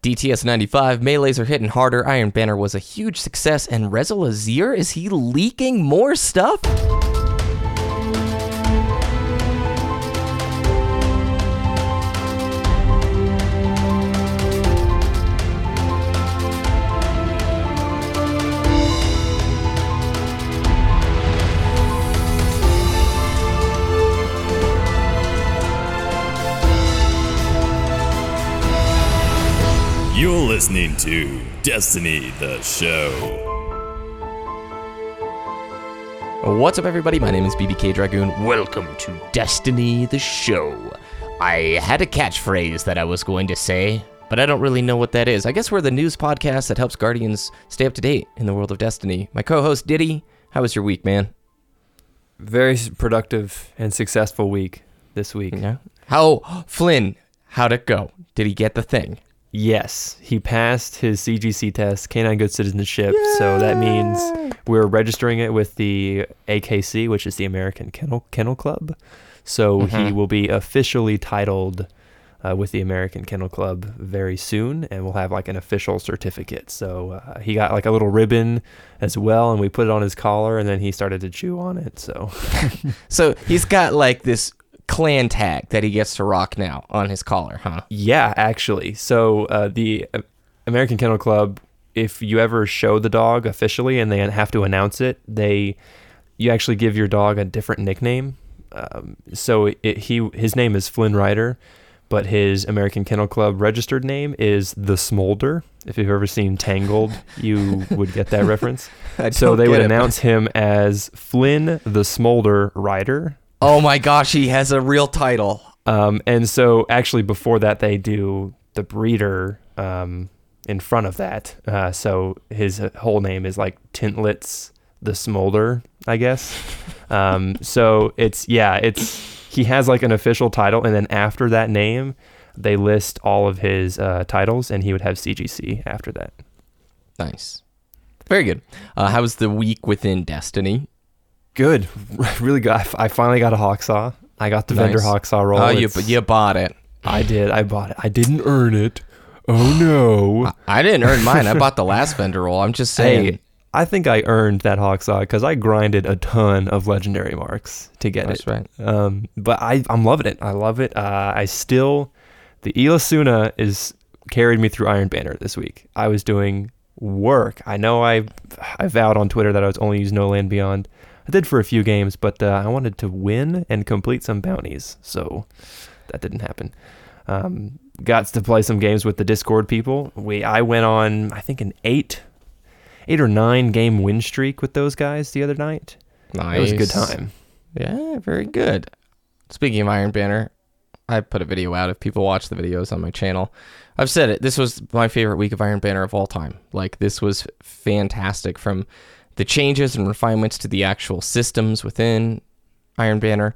DTS 95, melees are hitting harder. Iron Banner was a huge success, and Rezyl Azzir, is he leaking more stuff? To Destiny the Show. What's up, everybody? My name is BBK Dragoon. Welcome to Destiny the Show. I had a catchphrase that I was going to say, but I don't really know what that is. I guess we're the news podcast that helps Guardians stay up to date in the world of Destiny. My co host, Diddy, how was your week, man? Very productive and successful week this week. Yeah. How, Flynn, how'd it go? Did he get the thing? Yes, he passed his CGC test, Canine Good Citizenship. So that means we're registering it with the AKC, which is the American Kennel Kennel Club. So he Mhm. will be officially titled uh, with the American Kennel Club very soon, and we'll have like an official certificate. So uh, he got like a little ribbon as well, and we put it on his collar, and then he started to chew on it. So So he's got like this clan tag that he gets to rock now on his collar, huh? Yeah, actually. So uh, the American Kennel Club, if you ever show the dog officially and they have to announce it, they you actually give your dog a different nickname. Um, so it, he his name is Flynn Ryder, but his American Kennel Club registered name is the Smolder. If you've ever seen Tangled, you would get that reference. So they would it, but- announce him as Flynn the Smolder Ryder. Oh my gosh, he has a real title. Um, and so actually before that they do the breeder um, in front of that. Uh, so his whole name is like Tintlitz the Smolder, I guess. Um, so it's yeah, it's he has like an official title, and then after that name, they list all of his uh, titles, and he would have CGC after that. Nice. Very good. Uh, how was the week within Destiny? Good, really good. I, f- I finally got a Hawksaw. I got the vendor Nice. Hawksaw roll. Oh, you, It's- you bought it. I did. I bought it. I didn't earn it. Oh no. I didn't earn mine. I bought the last vendor roll. I'm just saying. Hey, I think I earned that Hawksaw because I grinded a ton of legendary marks to get it. That's it. right. Um, but I, I'm loving it. I love it. Uh, I still, the Eyasluna is carried me through Iron Banner this week. I was doing work. I know I, I vowed on Twitter that I was only using No Land Beyond. I did for a few games, but uh, I wanted to win and complete some bounties, so that didn't happen. Um, got to play some games with the Discord people. We I went on I think an eight, eight or nine game win streak with those guys the other night. Nice. It was a good time. Yeah, very good. Speaking of Iron Banner, I put a video out. If people watch the videos on my channel, I've said it. This was my favorite week of Iron Banner of all time. Like this was fantastic from the changes and refinements to the actual systems within Iron Banner,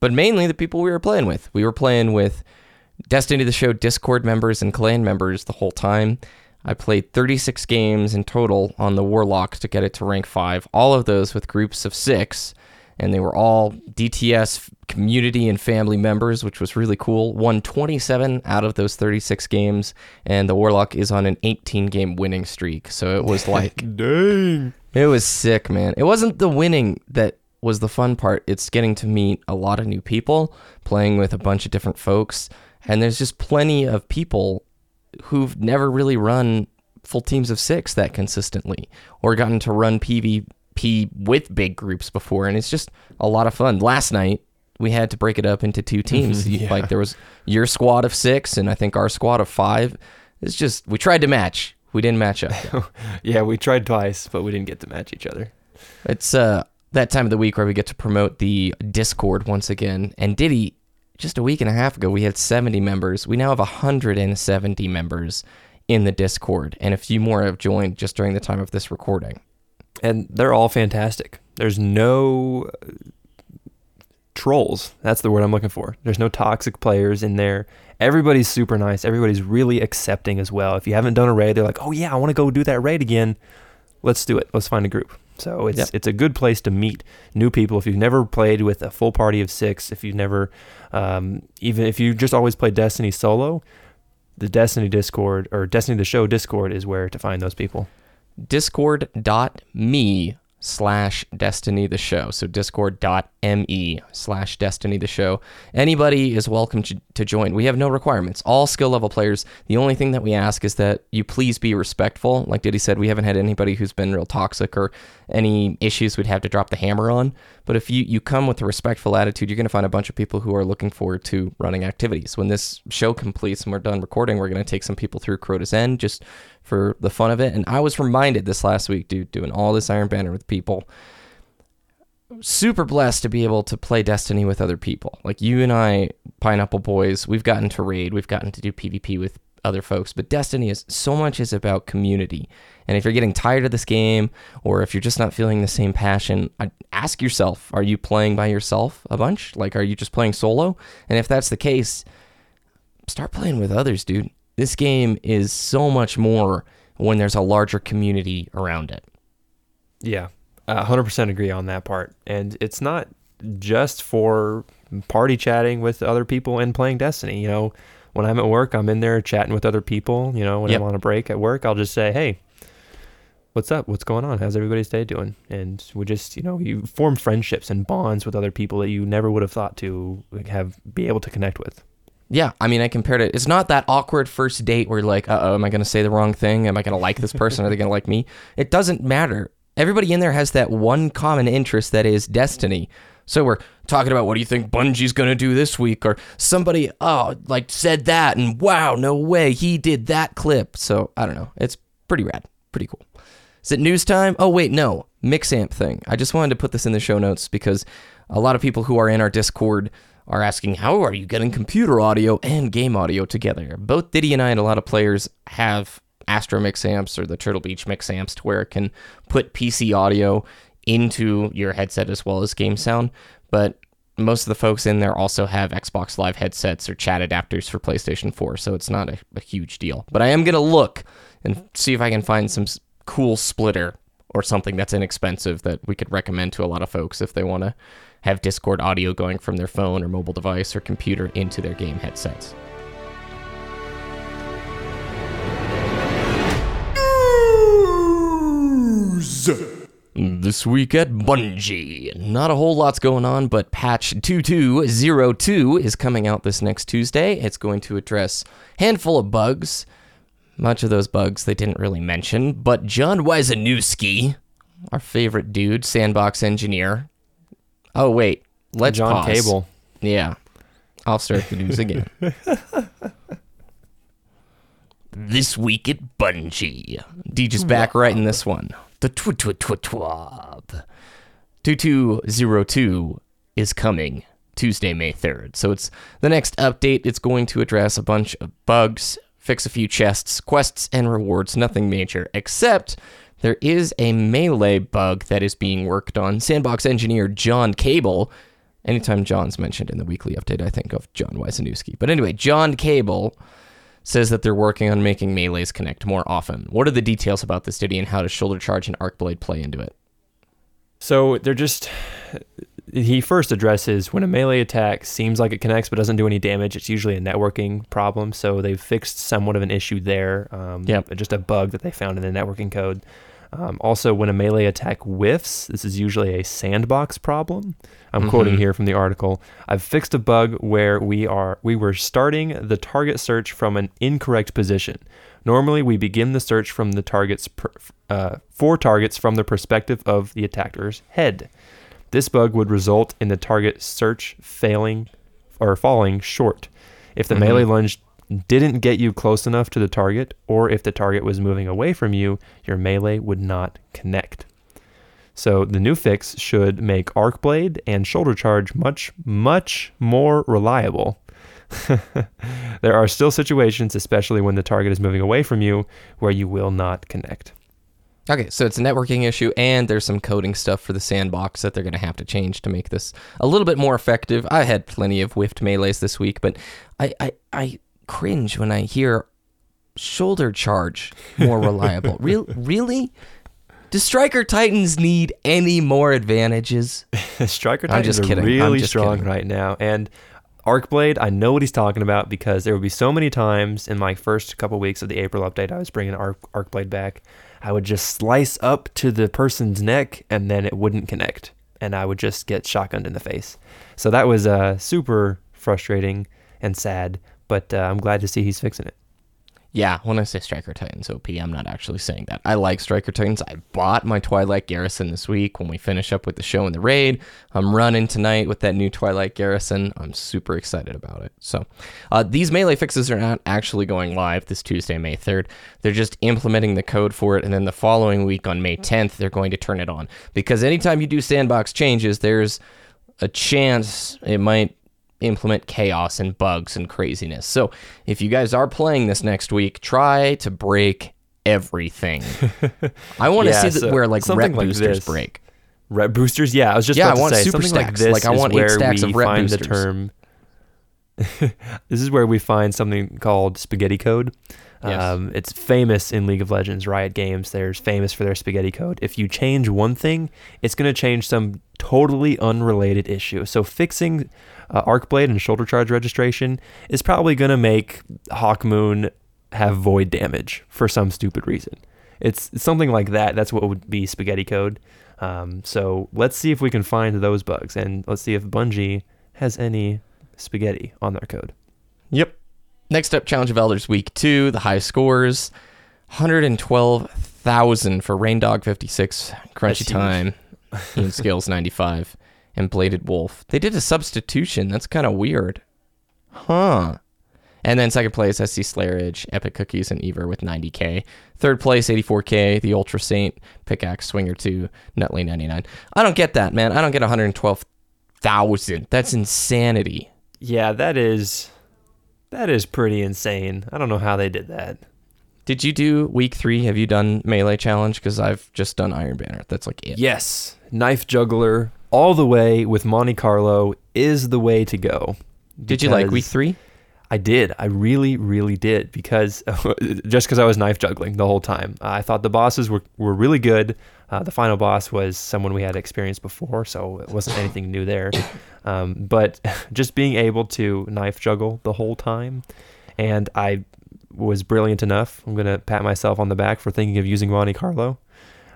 but mainly the people we were playing with. We were playing with Destiny the Show Discord members and clan members the whole time. I played 36 games in total on the Warlock to get it to rank 5, all of those with groups of 6, and they were all DTS community and family members, which was really cool. Won 27 out of those 36 games, and the Warlock is on an 18 game winning streak. So it was like Dang. it was sick, man. It wasn't the winning that was the fun part. It's getting to meet a lot of new people, playing with a bunch of different folks, and there's just plenty of people who've never really run full teams of 6 that consistently or gotten to run PvP with big groups before and it's just a lot of fun. Last night we had to break it up into two teams. Yeah. Like there was your squad of 6 and I think our squad of 5. It's just we tried to match. We didn't match up. Yeah, we tried twice, but we didn't get to match each other. It's uh that time of the week where we get to promote the Discord once again. And Diddy, just a week and a half ago, we had 70 members. We now have 170 members in the Discord, and a few more have joined just during the time of this recording. And they're all fantastic. There's no uh, trolls. That's the word I'm looking for. There's no toxic players in there. Everybody's super nice. Everybody's really accepting as well. If you haven't done a raid, they're like, "Oh yeah, I want to go do that raid again. Let's do it. Let's find a group." So it's Yep. it's a good place to meet new people. If you've never played with a full party of six, if you've never, um, even if you just always play Destiny solo, the Destiny Discord or Destiny the Show Discord is where to find those people. discord.me slash destiny the show. So discord.me slash destiny the show. Anybody is welcome to, join. We have no requirements. All skill level players the only thing that we ask is that you please be respectful. Like diddy said we haven't had anybody who's been real toxic or any issues we'd have to drop the hammer on but if you, you come with a respectful attitude you're going to find a bunch of people who are looking forward to running activities when this show completes and we're done recording we're going to take some people through crota's end just for the fun of it. And I was reminded this last week, dude, doing all this Iron Banner with people. Super blessed to be able to play Destiny with other people. Like you and I, Pineapple Boys, we've gotten to raid, we've gotten to do PvP with other folks, but Destiny is so much is about community. And if you're getting tired of this game, or if you're just not feeling the same passion, ask yourself: Are you playing by yourself a bunch? Like, are you just playing solo? And if that's the case, start playing with others, dude. This game is so much more when there's a larger community around it. Yeah, a 100% agree on that part. And it's not just for party chatting with other people and playing Destiny. You know, when I'm at work, I'm in there chatting with other people. You know, when Yep. I'm on a break at work, I'll just say, hey, what's up? What's going on? How's everybody's day doing? And we just, you know, you form friendships and bonds with other people that you never would have thought to have be able to connect with. Yeah, I mean, I compared it. It's not that awkward first date where you're like, uh oh, am I going to say the wrong thing? Am I going to like this person? Are they going to like me? It doesn't matter. Everybody in there has that one common interest that is Destiny. So we're talking about what do you think Bungie's going to do this week? Or somebody, oh, like said that, and wow, no way, he did that clip. So I don't know. It's pretty rad. Pretty cool. Is it news time? Oh, wait, no. Mixamp thing. I just wanted to put this in the show notes because a lot of people who are in our Discord are asking, how are you getting computer audio and game audio together? Both Diddy and I and a lot of players have Astro Mix amps or the Turtle Beach Mix amps to where it can put PC audio into your headset as well as game sound. But most of the folks in there also have Xbox Live headsets or chat adapters for PlayStation 4, so it's not a, a huge deal. But I am going to look and see if I can find some cool splitter or something that's inexpensive that we could recommend to a lot of folks if they want to have Discord audio going from their phone or mobile device or computer into their game headsets. This week at Bungie. Not a whole lot's going on, but patch 2202 is coming out this next Tuesday. It's going to address handful of bugs. Much of those bugs they didn't really mention, but John Weisnewski, our favorite dude, sandbox engineer. Oh wait, let's John pause. Cable. Yeah. I'll start the news again. this week at Bungie. Deej is back writing this one. The tw tw tw twab. 2202 is coming Tuesday, May 3rd. So it's the next update. It's going to address a bunch of bugs, fix a few chests, quests, and rewards. Nothing major, except there is a melee bug that is being worked on. Sandbox engineer John Cable. Anytime John's mentioned in the weekly update, I think of John Weisnewski. But anyway, John Cable says that they're working on making melees connect more often. What are the details about this Diddy and how does shoulder charge and arc blade play into it? So they're just. He first addresses when a melee attack seems like it connects but doesn't do any damage. It's usually a networking problem. So they've fixed somewhat of an issue there. Um, Yep. Just a bug that they found in the networking code. Um, also, when a melee attack whiffs, this is usually a sandbox problem. I'm quoting Mhm. here from the article. I've fixed a bug where we are we were starting the target search from an incorrect position. Normally, we begin the search from the target's per, uh, for targets from the perspective of the attacker's head. This bug would result in the target search failing or falling short. If the Mhm. melee lunge didn't get you close enough to the target, or if the target was moving away from you, your melee would not connect. So the new fix should make arc blade and shoulder charge much, much more reliable. there are still situations, especially when the target is moving away from you, where you will not connect. Okay, so it's a networking issue, and there's some coding stuff for the sandbox that they're going to have to change to make this a little bit more effective. I had plenty of whiffed melees this week, but I, I, I cringe when I hear shoulder charge more reliable. Real, really? Do Striker Titans need any more advantages? Striker I'm Titans just are kidding. I'm really just strong kidding. right now, and Arcblade, I know what he's talking about because there would be so many times in my first couple weeks of the April update, I was bringing Arc Arcblade back. I would just slice up to the person's neck, and then it wouldn't connect, and I would just get shotgunned in the face. So that was uh, super frustrating and sad. But uh, I'm glad to see he's fixing it. Yeah, when I say Striker Titans OP, I'm not actually saying that. I like Striker Titans. I bought my Twilight Garrison this week when we finish up with the show and the raid. I'm running tonight with that new Twilight Garrison. I'm super excited about it. So, uh, these melee fixes are not actually going live this Tuesday, May 3rd. They're just implementing the code for it, and then the following week on May 10th, they're going to turn it on. Because anytime you do sandbox changes, there's a chance it might implement chaos and bugs and craziness. So if you guys are playing this next week, try to break everything. I want to Yeah, see that so where like rep like boosters this. break. Rep boosters, yeah, I was just Yeah, I to want say super like stacks. this Like, I want eight stacks of rep find the term. this is where we find something called spaghetti code. Yes. Um, it's famous in League of Legends, Riot Games. They're famous for their spaghetti code. If you change one thing, it's going to change some totally unrelated issue. So fixing uh, Arcblade and shoulder charge registration is probably going to make Hawkmoon have void damage for some stupid reason. It's, it's something like that. That's what would be spaghetti code. Um, so let's see if we can find those bugs, and let's see if Bungie has any spaghetti on their code. Yep. Next up, Challenge of Elders Week 2, the high scores 112,000 for Rain Dog 56, Crunchy Time, Ian Scales 95, and Bladed Wolf. They did a substitution. That's kind of weird. Huh. And then second place, SC Slayer Edge, Epic Cookies, and Ever with 90k. Third place, 84k, the Ultra Saint, Pickaxe Swinger 2, Nutley 99. I don't get that, man. I don't get 112,000. That's insanity. Yeah, that is that is pretty insane. I don't know how they did that. Did you do week three? Have you done melee challenge? Because I've just done Iron Banner. That's like it. Yes, knife juggler all the way with Monte Carlo is the way to go. Did you like week three? I did. I really, really did because just because I was knife juggling the whole time. I thought the bosses were, were really good. Uh, the final boss was someone we had experienced before, so it wasn't anything new there. Um, but just being able to knife juggle the whole time, and I was brilliant enough. I'm gonna pat myself on the back for thinking of using Monte Carlo.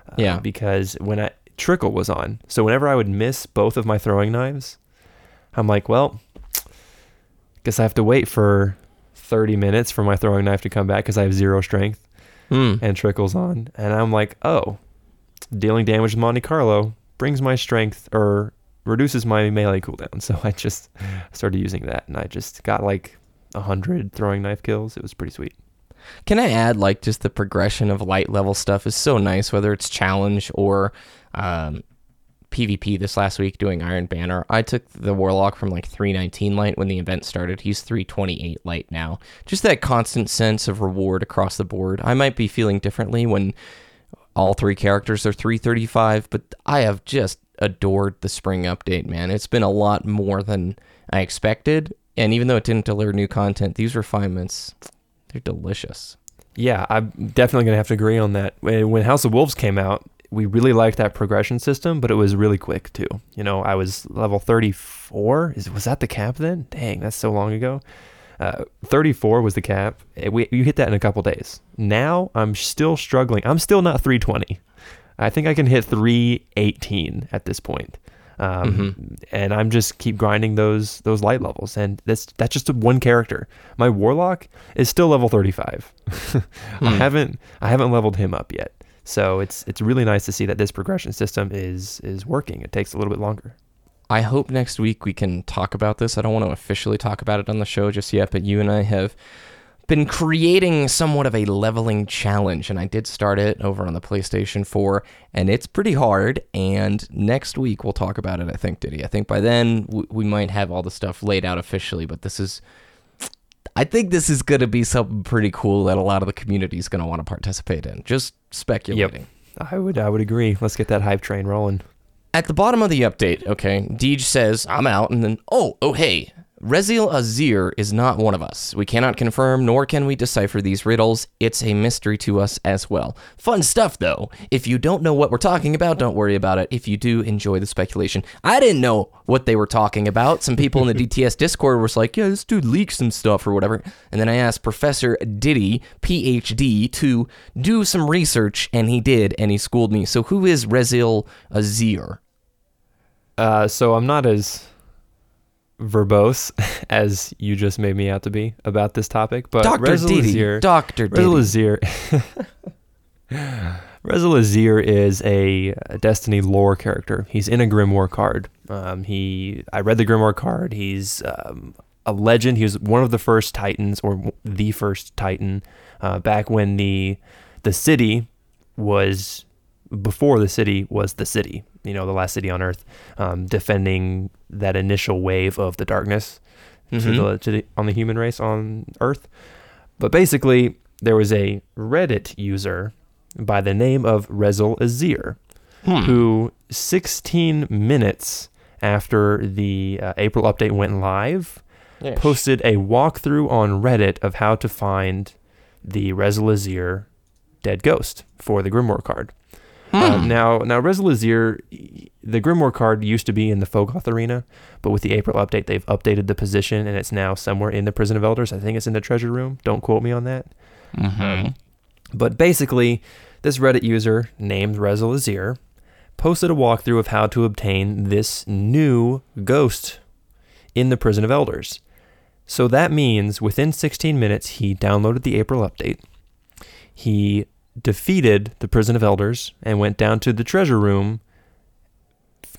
uh, Yeah. Because when I trickle was on, so whenever I would miss both of my throwing knives, I'm like, well, guess I have to wait for 30 minutes for my throwing knife to come back because I have zero strength Hmm. and trickles on. And I'm like, oh, dealing damage with Monte Carlo brings my strength or reduces my melee cooldown. So I just started using that and I just got like 100 throwing knife kills. It was pretty sweet. Can I add like just the progression of light level stuff is so nice, whether it's challenge or um, PvP. This last week doing Iron Banner, I took the Warlock from like 319 light when the event started. He's 328 light now. Just that constant sense of reward across the board. I might be feeling differently when all three characters are 335, but I have just adored the spring update, man. It's been a lot more than I expected. And even though it didn't deliver new content, these refinements, they're delicious. Yeah, I'm definitely going to have to agree on that. When House of Wolves came out, we really liked that progression system, but it was really quick too. You know, I was level 34. Is was that the cap then? Dang, that's so long ago. Uh, 34 was the cap. Eh, We you hit that in a couple days. Now I'm still struggling. I'm still not 320. I think I can hit 318 at this point. Um, and I'm just keep grinding those those light levels, and that's that's just one character. My warlock is still level 35. I haven't I haven't leveled him up yet, so it's it's really nice to see that this progression system is is working. It takes a little bit longer. I hope next week we can talk about this. I don't want to officially talk about it on the show just yet, but you and I have been creating somewhat of a leveling challenge, and I did start it over on the PlayStation 4, and it's pretty hard. And next week we'll talk about it, I think, Diddy. I think by then we might have all the stuff laid out officially, but this is. I think this is going to be something pretty cool that a lot of the community is going to want to participate in. Just speculating. I would I would agree. Let's get that hype train rolling. At the bottom of the update, okay, Deej says, I'm out, and then, oh, oh, hey, Rezyl Azzir is not one of us. We cannot confirm nor can we decipher these riddles. It's a mystery to us as well. Fun stuff though. If you don't know what we're talking about, don't worry about it. If you do, enjoy the speculation. I didn't know what they were talking about. Some people in the DTS Discord were like, "Yeah, this dude leaked some stuff or whatever." And then I asked Professor Diddy, PhD, to do some research, and he did, and he schooled me. So who is Rezyl Azzir? Uh, so I'm not as verbose as you just made me out to be about this topic, but Dr. Rezyl Diddy. Azzir- Dr. Diddy. Rezyl Azzir. Rezyl Azzir is a Destiny lore character. He's in a Grimoire card. Um, he, I read the Grimoire card. He's um, a legend. He was one of the first Titans, or the first Titan, uh, back when the the city was before the city was the city. You know, the last city on Earth, um, defending that initial wave of the darkness to the, to the on the human race on Earth. But basically, there was a Reddit user by the name of Rezyl Azzir, who 16 minutes after the uh, April update went live, Yes. posted a walkthrough on Reddit of how to find the Rezyl Azzir dead ghost for the Grimoire card. Uh, now, now Rezyl the Grimoire card used to be in the Fogoth Arena, but with the April update, they've updated the position and it's now somewhere in the Prison of Elders. I think it's in the Treasure Room. Don't quote me on that. Mm-hmm. But basically, this Reddit user named Rezyl Azzir posted a walkthrough of how to obtain this new ghost in the Prison of Elders. So that means within 16 minutes, he downloaded the April update. He defeated the Prison of Elders and went down to the treasure room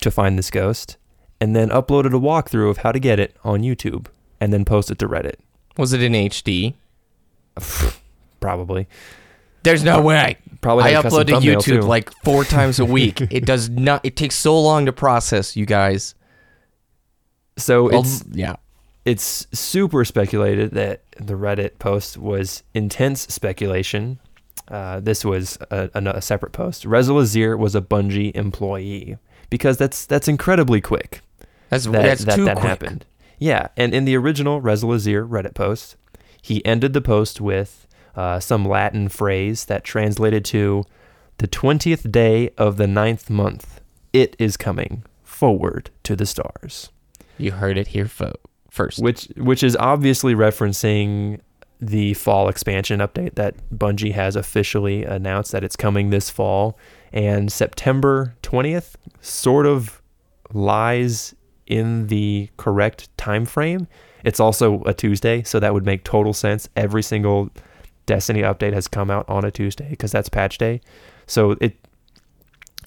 to find this ghost, and then uploaded a walkthrough of how to get it on YouTube, and then posted to Reddit. Was it in HD? Probably. There's no way. Probably I upload to YouTube too. like four times a week. it does not. It takes so long to process, you guys. So Well, it's yeah. it's super speculated that the Reddit post was intense speculation. Uh, this was a, a, a separate post. Rezyl Azzir was a Bungie employee because that's that's incredibly quick. That's that that's that, too that quick. happened. Yeah, and in the original Rezyl Azzir Reddit post, he ended the post with uh, some Latin phrase that translated to the twentieth day of the ninth month. It is coming forward to the stars You heard it here fo- first. which which is obviously referencing the fall expansion update that Bungie has officially announced that it's coming this fall and September 20th sort of lies in the correct time frame. It's also a Tuesday, so that would make total sense. Every single Destiny update has come out on a Tuesday because that's patch day. So it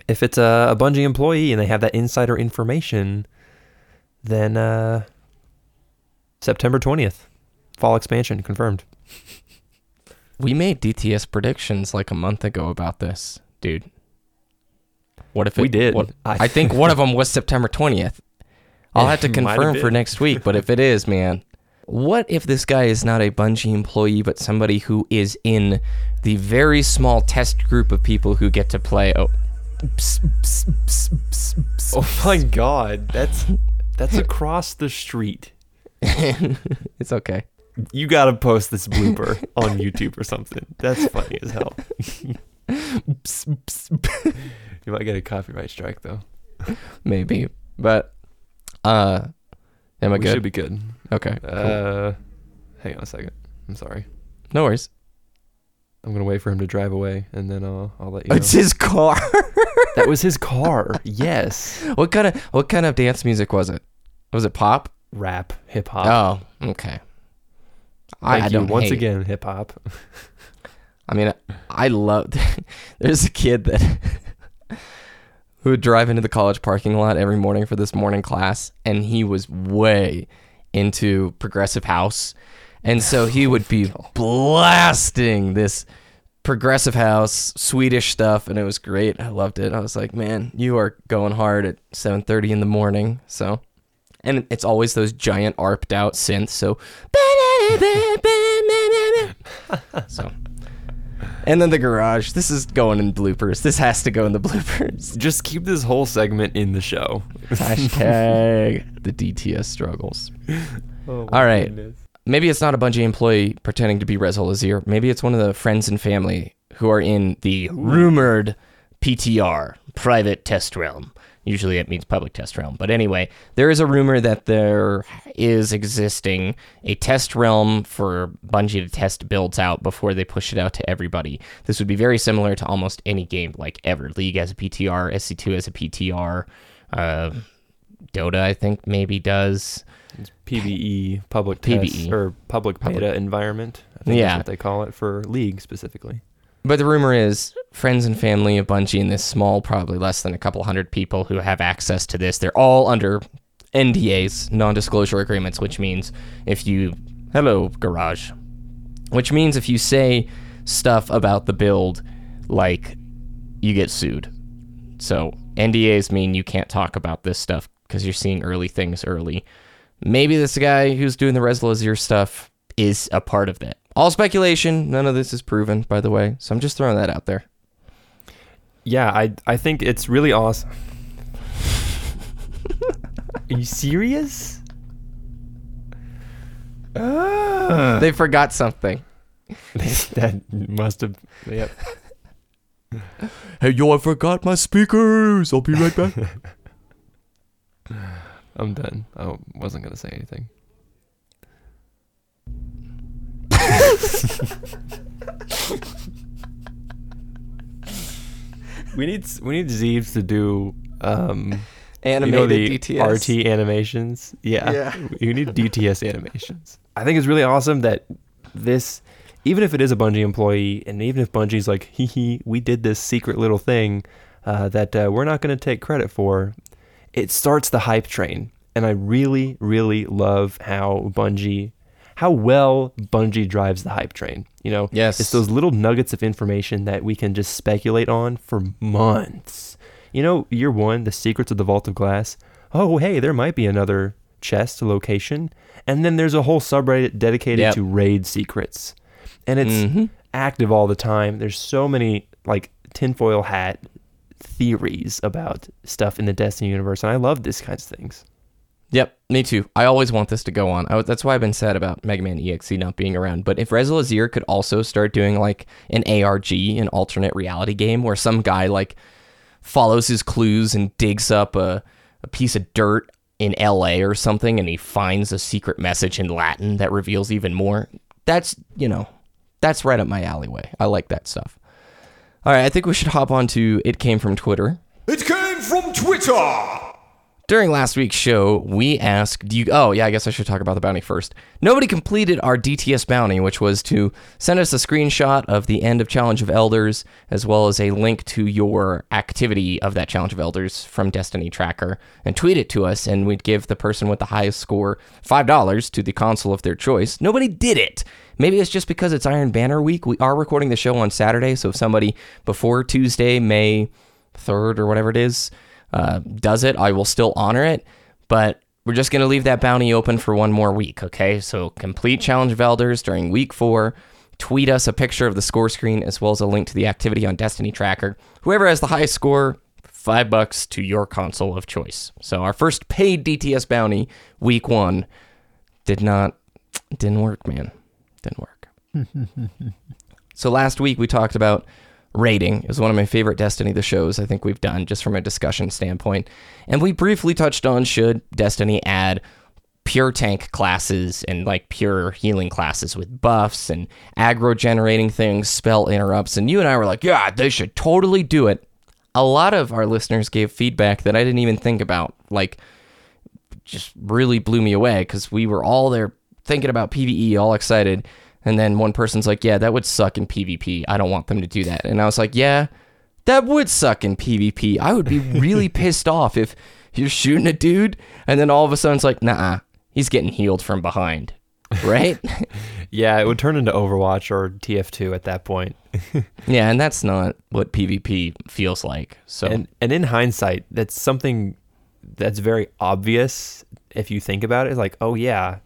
if it's a, a Bungie employee and they have that insider information, then uh September 20th. Fall expansion confirmed. we made DTS predictions like a month ago about this, dude. What if it, We did. what- I- I think one of them was September 20th. I'll have to It have confirm for next week, but if it is, man, what if this guy is not a Bungie employee, but somebody who is in the very small test group of people who get to play? Oh, Oh my god, that's that's across the street. it's okay. You got to post this blooper on YouTube or something. That's funny as hell. you might get a copyright strike though. Maybe, but uh, am I we good? should be good. okay, cool. Uh, hang on a second. I'm sorry. no worries. I'm gonna wait for him to drive away, and then I'll I'll let you know. It's his car. that was his car. Yes. what kind of what kind of dance music was it? Was it pop? Rap, hip hop. Oh, okay. I, I don't once hate- again, hip hop. I mean, I love. there's a kid that who would drive into the college parking lot every morning for this morning class, and he was way into progressive house, and so he would be blasting this progressive house Swedish stuff, and it was great. I loved it. I was like, man, you are going hard at 7:30 in the morning. So, and it's always those giant arped out synths. So, so. And then the garage. This is going in bloopers. This has to go in the bloopers. Just keep this whole segment in the show. Hashtag the DTS struggles. Oh All right. Maybe it's not a Bungie employee pretending to be Rezyl Azzir. Maybe it's one of the friends and family who are in the rumored PTR, private test realm. Usually it means public test realm. But anyway, there is a rumor that there is existing a test realm for Bungie to test builds out before they push it out to everybody. This would be very similar to almost any game like ever. League as a PTR, SC2 as a PTR, uh, Dota, I think, maybe does. It's PBE, E, public PBE. test, or public Public- beta environment. I think Yeah. that's what they call it for League specifically. But the rumor is friends and family of Bungie in this small, probably less than a couple hundred people who have access to this. They're all under NDAs, non-disclosure agreements, which means if you hello garage, which means if you say stuff about the build, like you get sued. So NDAs mean you can't talk about this stuff because you're seeing early things early. Maybe this guy who's doing the Res stuff is a part of that. All speculation. None of this is proven, by the way. So I'm just throwing that out there. Yeah, I I think it's really awesome. Are you serious? Ah. They forgot something. that must have. Yep. Hey, yo, I forgot my speakers. I'll be right back. I'm done. I wasn't gonna say anything. We need s- we need Zeebs to do um you Animated know the DTS. RT animations. Yeah. Yeah. You need DTS animations. I think it's really awesome that this even if it is a Bungie employee and even if Bungie's like, hee hee, we did this secret little thing uh, that uh, we're not going to take credit for, it starts the hype train. And I really, really love how Bungie, how well Bungie drives the hype train. You know, Yes. it's those little nuggets of information that we can just speculate on for months. You know, year one, the secrets of the Vault of Glass. Oh, hey, there might be another chest location. And then there's a whole subreddit dedicated Yep. to raid secrets. And it's Mhm. active all the time. There's so many like tinfoil hat theories about stuff in the Destiny universe, and I love these kinds of things. Yep, me too. I always want this to go on. I, that's why I've been sad about Mega Man EXE not being around. But if Rezyl Azzir could also start doing like an ARG, an alternate reality game, where some guy like follows his clues and digs up a, a piece of dirt in LA or something, and he finds a secret message in Latin that reveals even more. That's you know, that's right up my alleyway. I like that stuff. All right, I think we should hop on to it came from Twitter. It came from Twitter. During last week's show, we asked, do you oh yeah, I guess I should talk about the bounty first. Nobody completed our DTS bounty, which was to send us a screenshot of the end of Challenge of Elders, as well as a link to your activity of that Challenge of Elders from Destiny Tracker, and tweet it to us, and we'd give the person with the highest score five dollars to the console of their choice. Nobody did it. Maybe it's just because it's Iron Banner week. We are recording the show on Saturday, so if somebody before Tuesday, May 3rd or whatever it is, uh, does it, I will still honor it. But we're just going to leave that bounty open for one more week, okay? So complete Challenge of Elders during week four. Tweet us a picture of the score screen as well as a link to the activity on Destiny Tracker. Whoever has the highest score, five bucks to your console of choice. So our first paid DTS bounty, week one, did not, didn't work, man. Didn't work. so last week we talked about rating. Was one of my favorite Destiny the shows I think we've done just from a discussion standpoint. And we briefly touched on should Destiny add pure tank classes and like pure healing classes with buffs and aggro generating things, spell interrupts. And you and I were like, yeah, they should totally do it. A lot of our listeners gave feedback that I didn't even think about. Like, just really blew me away because we were all there thinking about PVE, all excited. And then one person's like, yeah, that would suck in PvP. I don't want them to do that. And I was like, yeah, that would suck in PvP. I would be really pissed off if you're shooting a dude and then all of a sudden it's like, nah, he's getting healed from behind. Right? Yeah, it would turn into Overwatch or TF2 at that point. yeah, and that's not what PvP feels like. So, And and in hindsight, that's something that's very obvious if you think about it. It's Like, oh yeah,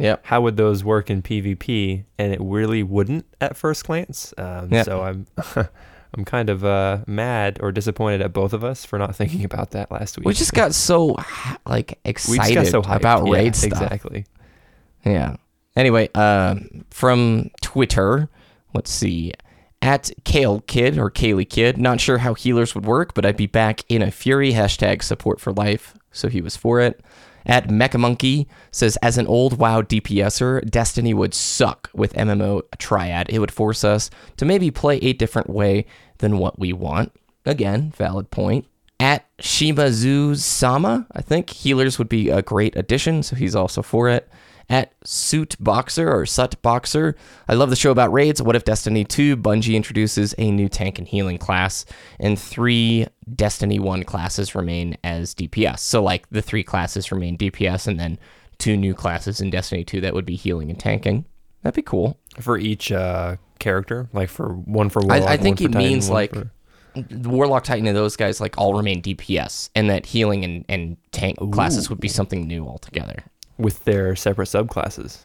yep. how would those work in PvP? And it really wouldn't at first glance. Um, Yeah. So I'm I'm kind of uh, mad or disappointed at both of us for not thinking about that last week. We just got so like excited so about Yeah, raid stuff. Exactly. Yeah. Anyway, um, from Twitter, let's see. At Kale Kid or Kaylee Kid, not sure how healers would work, but I'd be back in a fury. Hashtag support for life. So he was for it. At Mecha Monkey says, as an old WoW DPSer, Destiny would suck with MMO Triad. It would force us to maybe play a different way than what we want. Again, valid point. At Shimazu Sama, I think healers would be a great addition, so he's also for it. At Suit Boxer or Sut Boxer, I love the show about raids. What if Destiny 2 Bungie introduces a new tank and healing class, and three Destiny 1 classes remain as DPS? So, like, the three classes remain DPS, and then two new classes in Destiny 2 that would be healing and tanking. That'd be cool. For each uh, character, like for one for I, Warlock, I think one it Titan, means like for- the Warlock Titan and those guys like all remain DPS, and that healing and, and tank classes would be something new altogether. With their separate subclasses.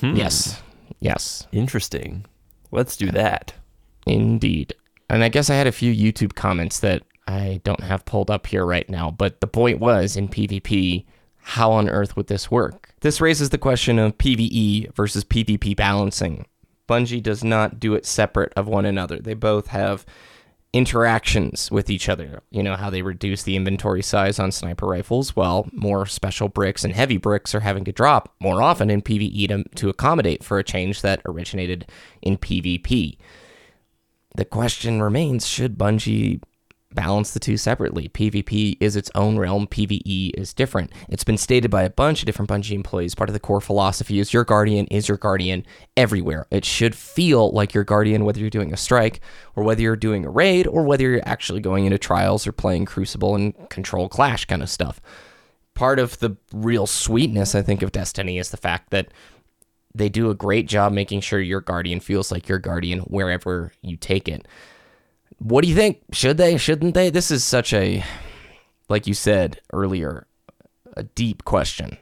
Hmm. Yes, yes, Interesting. Let's do that. indeed. And I guess I had a few YouTube comments that I don't have pulled up here right now, but the point was in PvP, how on earth would this work? This raises the question of PvE versus PvP balancing. Bungie does not do it separate of one another. They both have interactions with each other. You know, how they reduce the inventory size on sniper rifles, while more special bricks and heavy bricks are having to drop more often in PvE to, to accommodate for a change that originated in PvP. The question remains should Bungie balance the two separately? PvP is its own realm, PvE is different. It's been stated by a bunch of different Bungie employees. Part of the core philosophy is your guardian is your guardian everywhere. It should feel like your guardian whether you're doing a strike or whether you're doing a raid or whether you're actually going into trials or playing Crucible and Control Clash kind of stuff. Part of the real sweetness, I think, of Destiny is the fact that they do a great job making sure your guardian feels like your guardian wherever you take it. What do you think? Should they? Shouldn't they? This is such a, like you said earlier, a deep question.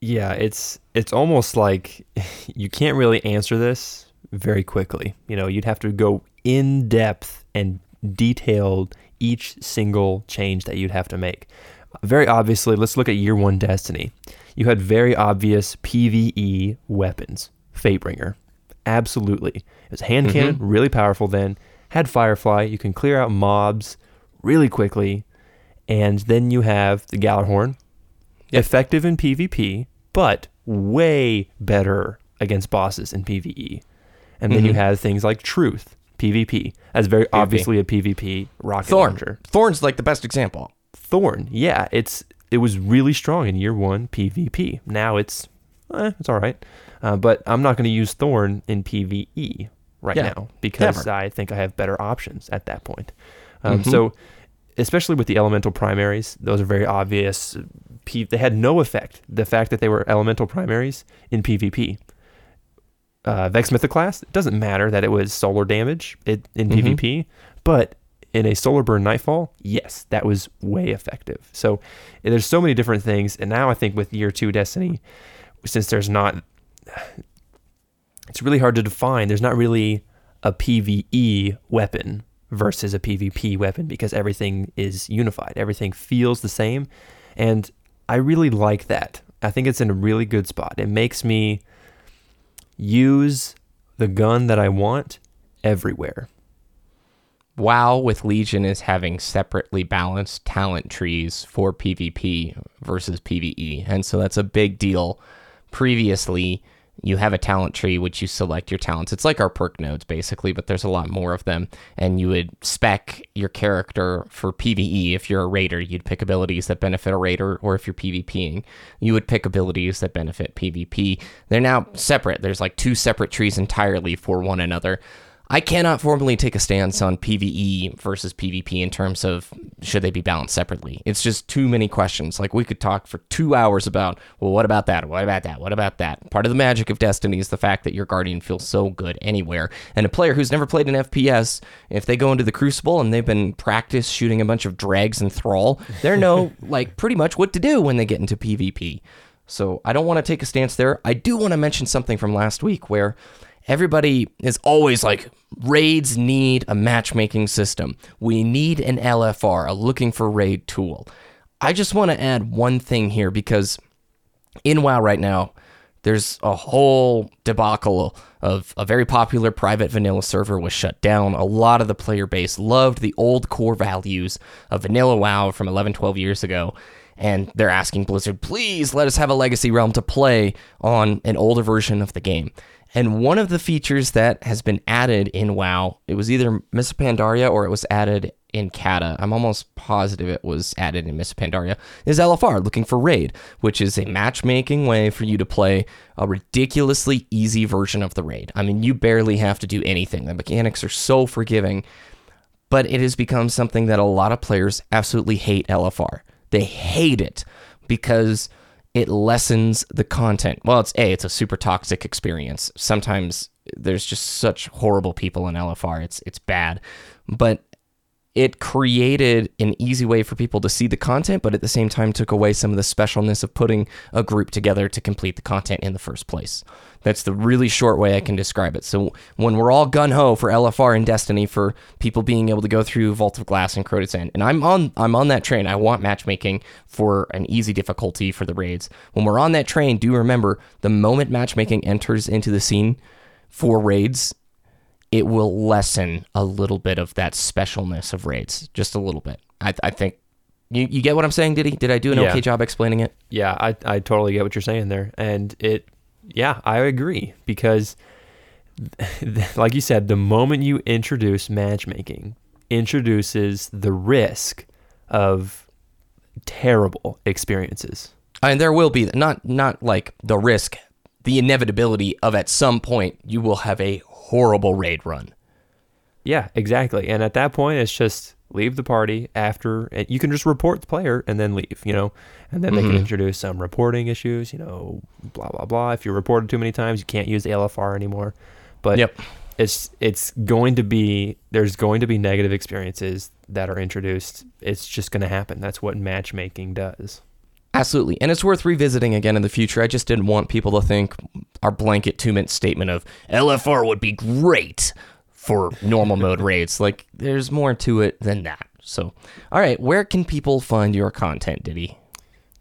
Yeah, it's it's almost like you can't really answer this very quickly. You know, you'd have to go in depth and detailed each single change that you'd have to make. Very obviously, let's look at year one Destiny. You had very obvious PvE weapons. Fatebringer. Absolutely. It was hand cannon, mm-hmm. really powerful then. Had Firefly, you can clear out mobs really quickly. And then you have the Gjallarhorn, effective in PvP, but way better against bosses in PvE. And then you have things like Truth, PvP, as very obviously a PvP rocket Thorn. launcher. Thorn's like the best example. Thorn, yeah, it's it was really strong in year one PvP. Now it's eh, it's all right, uh, but I'm not going to use Thorn in PvE right Yeah, now because never. I think I have better options at that point. Um, So, especially with the elemental primaries, those are very obvious. P- they had no effect. The fact that they were elemental primaries in PvP. Uh, Vex Mythoclast, it doesn't matter that it was solar damage it, in PvP, but in a solar burn nightfall, yes, that was way effective. So there's so many different things, and now I think with year two Destiny, since there's not, it's really hard to define. There's not really a PVE weapon versus a PvP weapon because everything is unified. Everything feels the same, and I really like that. I think it's in a really good spot. It makes me use the gun that I want everywhere. WoW with Legion is having separately balanced talent trees for PvP versus PvE. And so that's a big deal. Previously, you have a talent tree which you select your talents. It's like our perk nodes basically, but there's a lot more of them. And you would spec your character for PvE. If you're a raider, you'd pick abilities that benefit a raider, or if you're PvPing, you would pick abilities that benefit PvP. They're now separate. There's like two separate trees entirely for one another. I cannot formally take a stance on PvE versus PvP in terms of should they be balanced separately. It's just too many questions. Like we could talk for two hours about, well, what about that? What about that? What about that? Part of the magic of Destiny is the fact that your Guardian feels so good anywhere. And a player who's never played an FPS, if they go into the Crucible and they've been practice shooting a bunch of dregs and thrall, they know like pretty much what to do when they get into PvP. So I don't want to take a stance there. I do want to mention something from last week where everybody is always like raids need a matchmaking system we need an lfr a looking for raid tool i just want to add one thing here because in wow right now there's a whole debacle of a very popular private vanilla server was shut down. A lot of the player base loved the old core values of vanilla WoW from 11, 12 years ago. And they're asking Blizzard, please let us have a legacy realm to play on an older version of the game. And one of the features that has been added in WoW, it was either Miss Pandaria or it was added in Kata. I'm almost positive it was added in Miss Pandaria. Is LFR looking for raid, which is a matchmaking way for you to play a ridiculously easy version of the raid. I mean, you barely have to do anything. The mechanics are so forgiving, but it has become something that a lot of players absolutely hate LFR. They hate it because it lessens the content. Well, it's a it's a super toxic experience. Sometimes there's just such horrible people in LFR. It's it's bad. But it created an easy way for people to see the content, but at the same time took away some of the specialness of putting a group together to complete the content in the first place. That's the really short way I can describe it. So when we're all gun ho for LFR and Destiny for people being able to go through Vault of Glass and Crota's End, and I'm on I'm on that train. I want matchmaking for an easy difficulty for the raids. When we're on that train, do remember the moment matchmaking enters into the scene for raids, it will lessen a little bit of that specialness of raids, just a little bit. I, I think you, you get what I'm saying, did he? Did I do an Yeah. okay job explaining it? Yeah, I, I totally get what you're saying there. And it, yeah, I agree because, like you said, the moment you introduce matchmaking, introduces the risk of terrible experiences. And there will be not not like the risk, the inevitability of at some point you will have a horrible raid run. Yeah, exactly. And at that point, it's just leave the party after, and you can just report the player and then leave, you know, and then they can mm-hmm. introduce some reporting issues, you know, blah blah blah. If you're reported too many times, you can't use the LFR anymore. But Yep. it's it's going to be there's going to be negative experiences that are introduced. It's just going to happen. That's what matchmaking does. Absolutely. And it's worth revisiting again in the future. I just didn't want people to think our blanket two minute statement of LFR would be great for normal mode raids. Like, there's more to it than that. So, all right, where can people find your content, Diddy?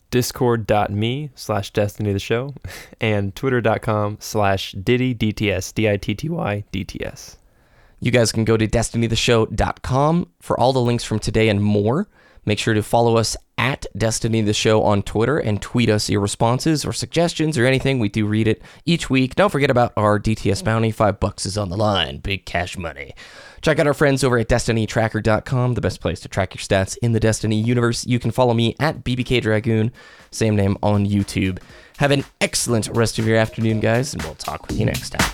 Discord.me slash Destiny the Show and Twitter.com slash Diddy DTS D I T T Y DTS. You guys can go to destinytheshow.com for all the links from today and more. Make sure to follow us at Destiny the Show on Twitter and tweet us your responses or suggestions or anything. We do read it each week. Don't forget about our DTS bounty. Five bucks is on the line. Big cash money. Check out our friends over at DestinyTracker.com, the best place to track your stats in the Destiny universe. You can follow me at BBK Dragoon, same name on YouTube. Have an excellent rest of your afternoon, guys, and we'll talk with you next time.